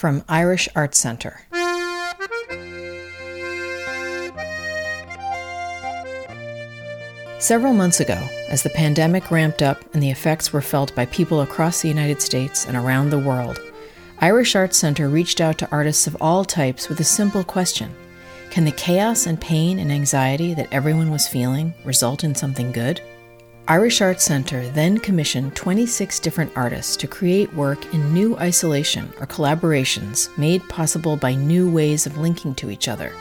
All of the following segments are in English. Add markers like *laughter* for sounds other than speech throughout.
from Irish Arts Centre. Several months ago, as the pandemic ramped up and the effects were felt by people across the United States and around the world, Irish Arts Centre reached out to artists of all types with a simple question Can the chaos and pain and anxiety that everyone was feeling result in something good? Irish Arts Centre then commissioned 26 different artists to create work in new isolation or collaborations made possible by new ways of linking to each other.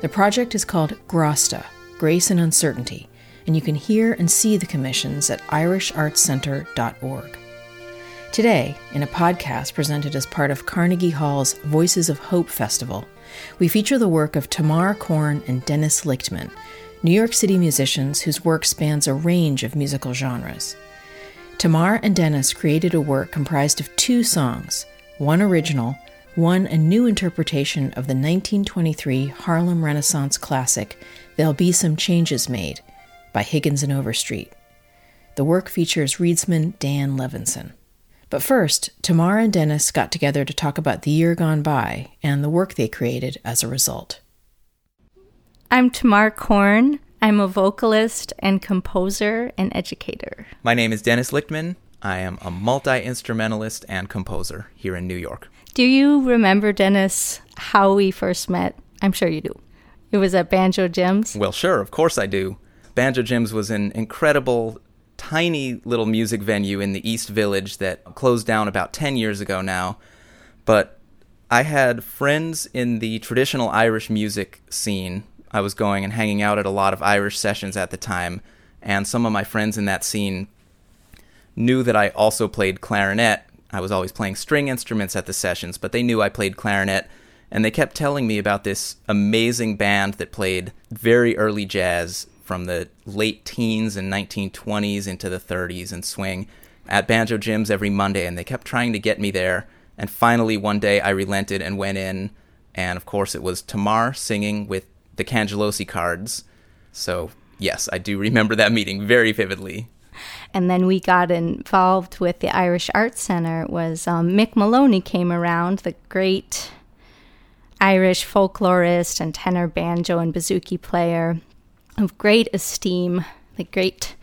The project is called Grasta, Grace and Uncertainty, and you can hear and see the commissions at irishartscentre.org. Today, in a podcast presented as part of Carnegie Hall's Voices of Hope Festival, we feature the work of Tamar Korn and Dennis Lichtman New York City musicians whose work spans a range of musical genres. Tamar and Dennis created a work comprised of two songs, one original, one a new interpretation of the 1923 Harlem Renaissance classic There'll Be Some Changes Made by Higgins and Overstreet. The work features reedsman Dan Levinson. But first, Tamar and Dennis got together to talk about the year gone by and the work they created as a result. I'm Tamar Korn. I'm a vocalist and composer and educator. My name is Dennis Lichtman. I am a multi instrumentalist and composer here in New York. Do you remember, Dennis, how we first met? I'm sure you do. It was at Banjo Jim's. Well, sure, of course I do. Banjo Jim's was an incredible, tiny little music venue in the East Village that closed down about 10 years ago now. But I had friends in the traditional Irish music scene I was going and hanging out at a lot of Irish sessions at the time, and some of my friends in that scene knew that I also played clarinet. I was always playing string instruments at the sessions, but they knew I played clarinet, and they kept telling me about this amazing band that played very early jazz from the late teens and 1920s into the 30s and swing at Banjo Jim's every Monday, and they kept trying to get me there. And finally, one day, I relented and went in, and of course, it was Tamar singing with the Cangelosi cards. So, yes, I do remember that meeting very vividly. And then we got involved with the Irish Arts Center. It Was um, Mick Moloney came around, the great Irish folklorist and tenor banjo and bouzouki player of great esteem, the great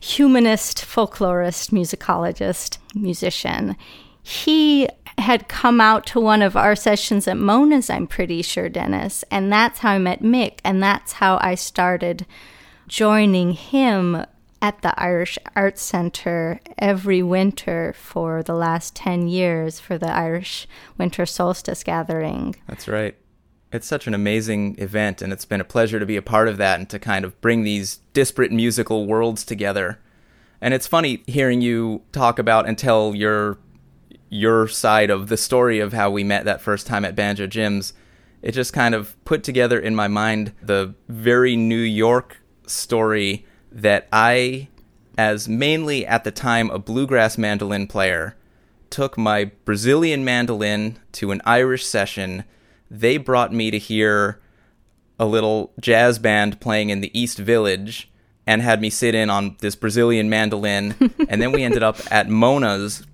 humanist, folklorist, musicologist, musician. He had come out to one of our sessions at Mona's, I'm pretty sure, Dennis. And that's how I met Mick. And that's how I started joining him at the Irish Arts Center every winter for the last 10 years for the Irish Winter Solstice Gathering. That's right. It's such an amazing event, and it's been a pleasure to be a part of that and to kind of bring these disparate musical worlds together. And it's funny hearing you talk about and tell your your side of the story of how we met that first time at Banjo Jim's, it just kind of put together in my mind the very New York story that I, as mainly at the time a bluegrass mandolin player, took my Brazilian mandolin to an Irish session. They brought me to hear a little jazz band playing in the East Village and had me sit in on this Brazilian mandolin. *laughs* and then we ended up at Mona's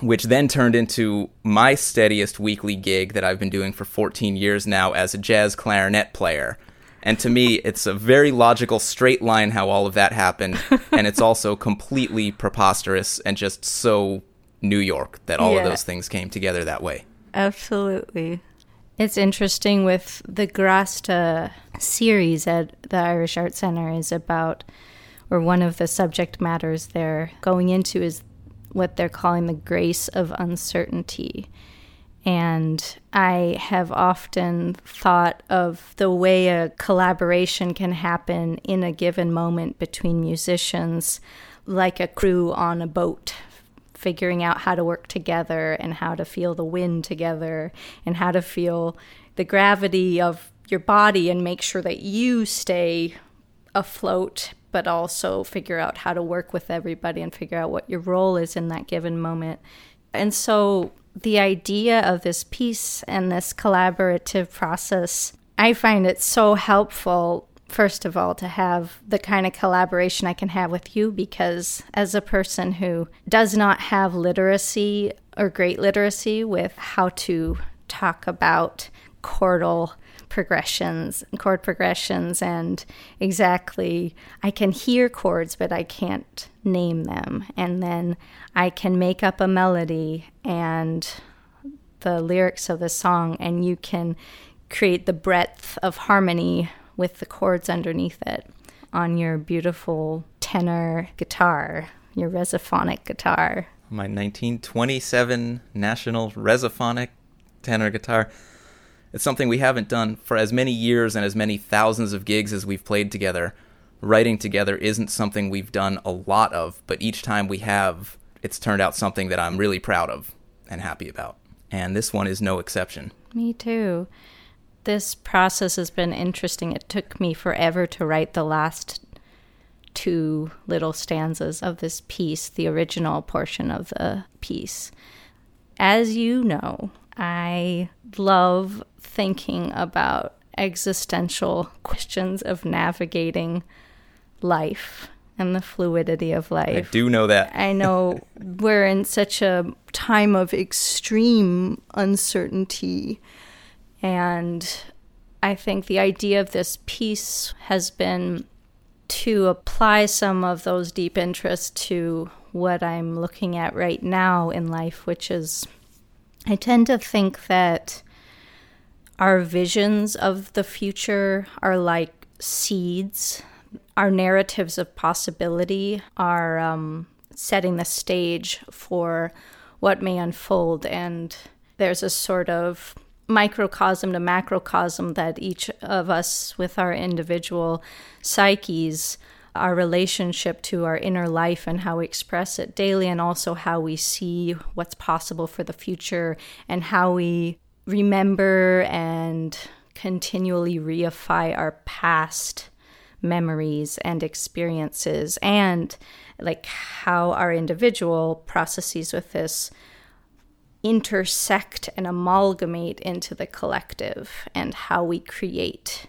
which then turned into my steadiest weekly gig that I've been doing for 14 years now as a jazz clarinet player. And to me, *laughs* it's a very logical straight line how all of that happened. *laughs* and it's also completely preposterous and just so New York that all yeah. of those things came together that way. Absolutely. It's interesting with the Grasta series at the Irish Art Center is about, or one of the subject matters they're going into is what they're calling the grace of uncertainty. And I have often thought of the way a collaboration can happen in a given moment between musicians, like a crew on a boat, figuring out how to work together and how to feel the wind together and how to feel the gravity of your body and make sure that you stay afloat but also figure out how to work with everybody and figure out what your role is in that given moment. And so the idea of this piece and this collaborative process, I find it so helpful first of all, to have the kind of collaboration I can have with you because, as a person who does not have literacy or great literacy with how to talk about chordal progressions, chord progressions, and exactly I can hear chords, but I can't name them. And then I can make up a melody and the lyrics of the song, and you can create the breadth of harmony with the chords underneath it on your beautiful tenor guitar, your resophonic guitar. My 1927 National Resophonic tenor guitar. It's something we haven't done for as many years and as many thousands of gigs as we've played together. Writing together isn't something we've done a lot of, but each time we have, it's turned out something that I'm really proud of and happy about. And this one is no exception. Me too. This process has been interesting. It took me forever to write the last two little stanzas of this piece, the original portion of the piece. As you know, I love thinking about existential questions of navigating life and the fluidity of life. I do know that. I know *laughs* we're in such a time of extreme uncertainty. And I think the idea of this piece has been to apply some of those deep interests to what I'm looking at right now in life, which is I tend to think that our visions of the future are like seeds. Our narratives of possibility are um, setting the stage for what may unfold. And there's a sort of microcosm to macrocosm that each of us, with our individual psyches, our relationship to our inner life and how we express it daily, and also how we see what's possible for the future and how we remember and continually reify our past memories and experiences, and like how our individual processes with this intersect and amalgamate into the collective and how we create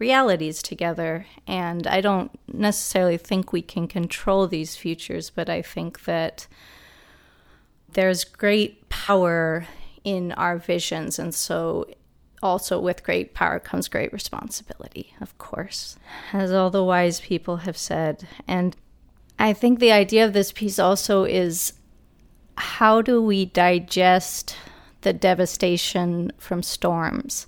realities together. And I don't necessarily think we can control these futures, but I think that there's great power in our visions. And so, also with great power comes great responsibility, of course, as all the wise people have said. And I think the idea of this piece also is how do we digest the devastation from storms?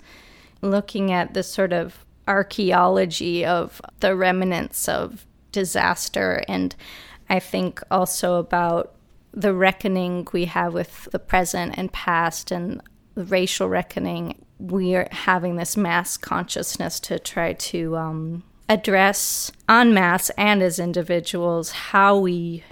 Looking at this sort of archaeology of the remnants of disaster. And I think also about the reckoning we have with the present and past and the racial reckoning. We are having this mass consciousness to try to um, address en masse and as individuals how we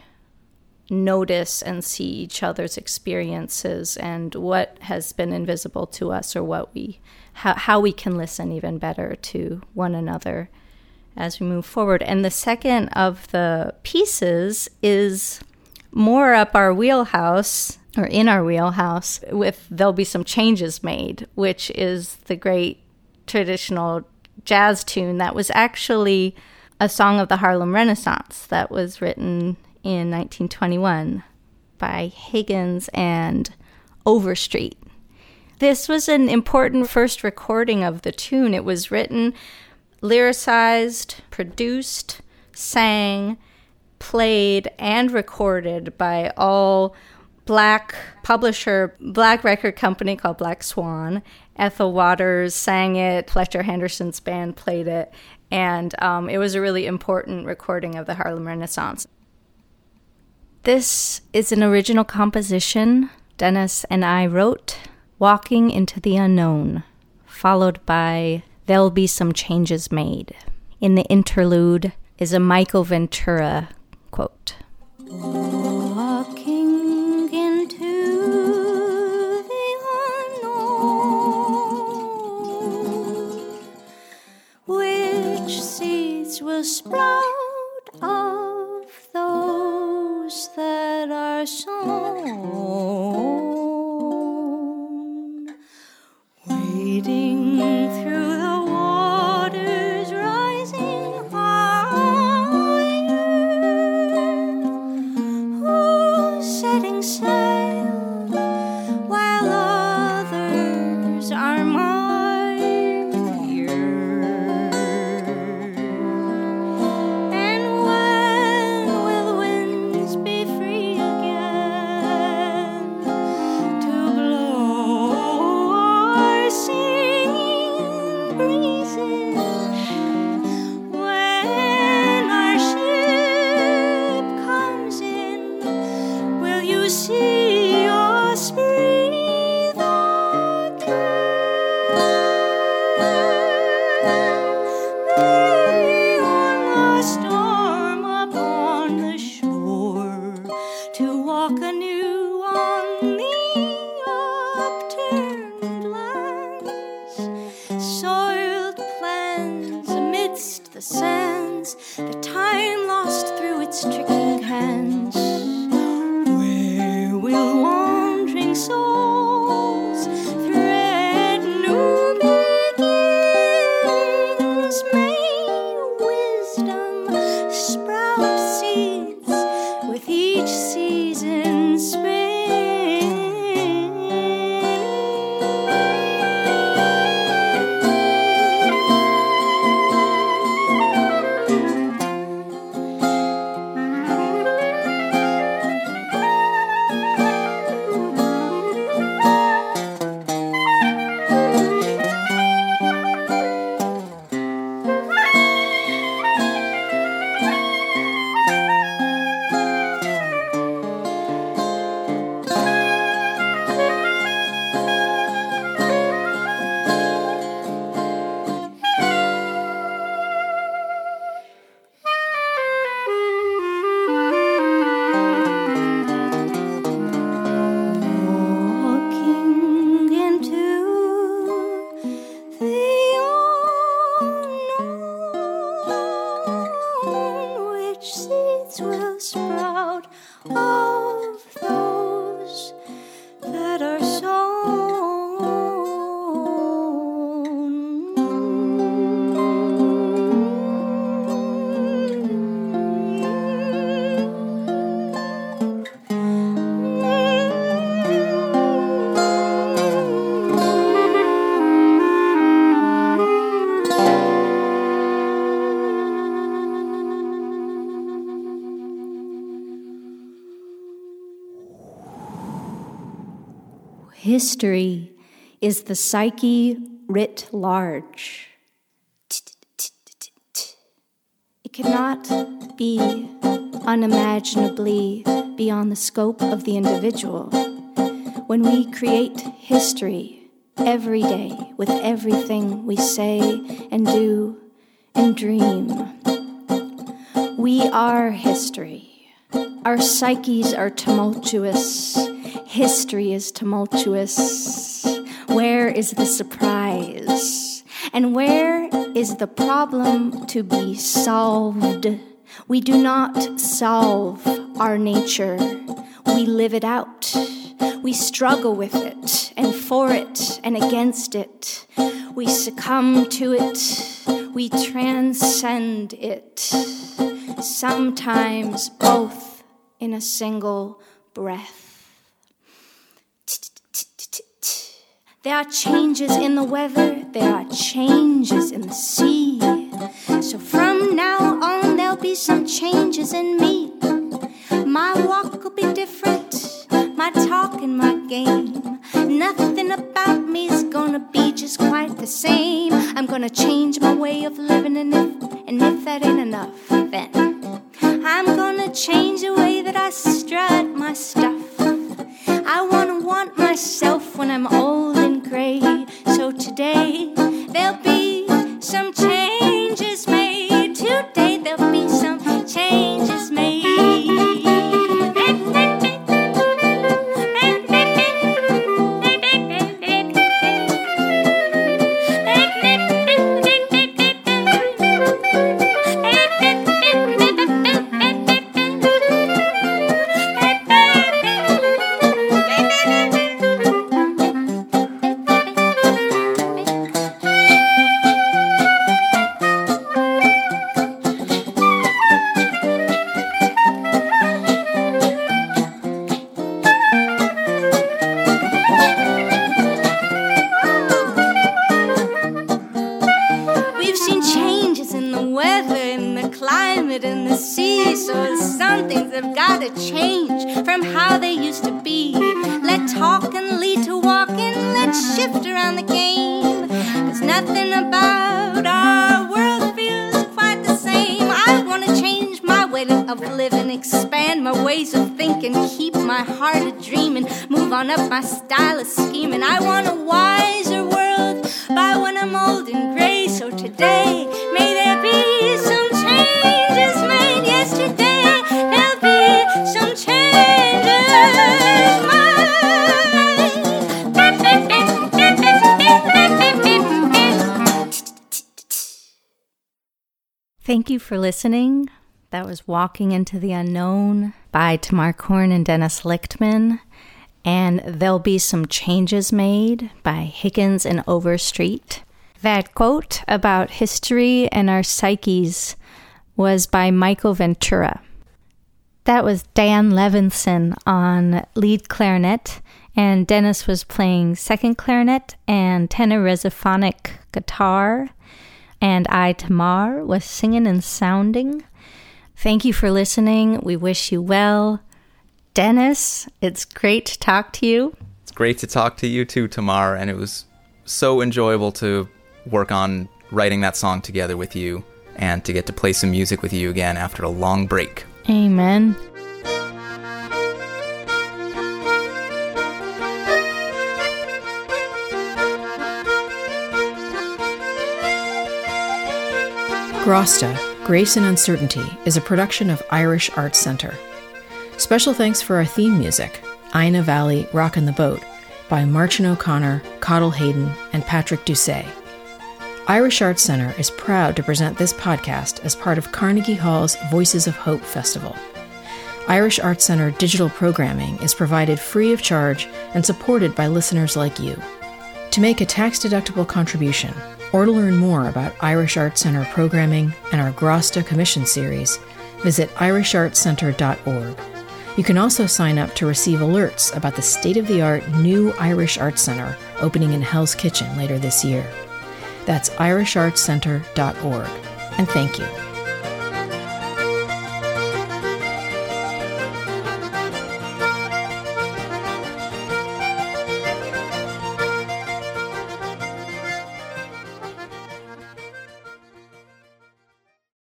notice and see each other's experiences and what has been invisible to us or what we how, how we can listen even better to one another as we move forward. And the second of the pieces is more up our wheelhouse or in our wheelhouse with there'll be some changes made, which is the great traditional jazz tune that was actually a song of the Harlem Renaissance that was written in 1921 by Higgins and Overstreet. This was an important first recording of the tune. It was written, lyricized, produced, sang, played, and recorded by all black publisher, black record company called Black Swan. Ethel Waters sang it, Fletcher Henderson's band played it, and um, it was a really important recording of the Harlem Renaissance. This is an original composition Dennis and I wrote Walking into the Unknown, followed by There'll Be Some Changes Made. In the interlude is a Michael Ventura quote. crystal each season spring. History is the psyche writ large. It cannot be unimaginably beyond the scope of the individual. When we create history every day with everything we say and do and dream, we are history. Our psyches are tumultuous. History is tumultuous. Where is the surprise? And where is the problem to be solved? We do not solve our nature, we live it out. We struggle with it and for it and against it. We succumb to it. We transcend it. Sometimes both in a single breath. There are changes in the weather, there are changes in the sea. So from now on, there'll be some changes in me. My walk will be different, my talk and my game. Nothing about me is gonna be just quite the same. I'm gonna change climate, and the sea. So some things have got to change from how they used to be. Let talking lead to walking. Let's shift around the game. Cause nothing about our world feels quite the same. I want to change my way of living, expand my ways of thinking, keep my heart a dreaming, move on up my style of scheming. I want a wiser world by when I'm old and gray. So today, Thank you for listening. That was Walking into the Unknown by Tamar Korn and Dennis Lichtman. And There'll Be Some Changes Made by Higgins and Overstreet. That quote about history and our psyches was by Michael Ventura. That was Dan Levinson on lead clarinet, and Dennis was playing second clarinet and tenor guitar, and I, Tamar, was singing and sounding. Thank you for listening. We wish you well. Dennis, it's great to talk to you. It's great to talk to you too, Tamar, and it was so enjoyable to work on writing that song together with you and to get to play some music with you again after a long break. Amen. Grasta, Grace and Uncertainty is a production of Irish Arts Center. Special thanks for our theme music, Inagh Valley Rockin' the Boat, by Máirtín O'Connor, Cathal Hayden, and Patrick Doucet. Irish Arts Center is proud to present this podcast as part of Carnegie Hall's Voices of Hope Festival. Irish Arts Center digital programming is provided free of charge and supported by listeners like you. To make a tax deductible contribution, or to learn more about Irish Arts Center programming and our Grasta Commission series, visit irishartscenter.org. You can also sign up to receive alerts about the state of the art new Irish Arts Center opening in Hell's Kitchen later this year. That's irishartscenter.org. And thank you.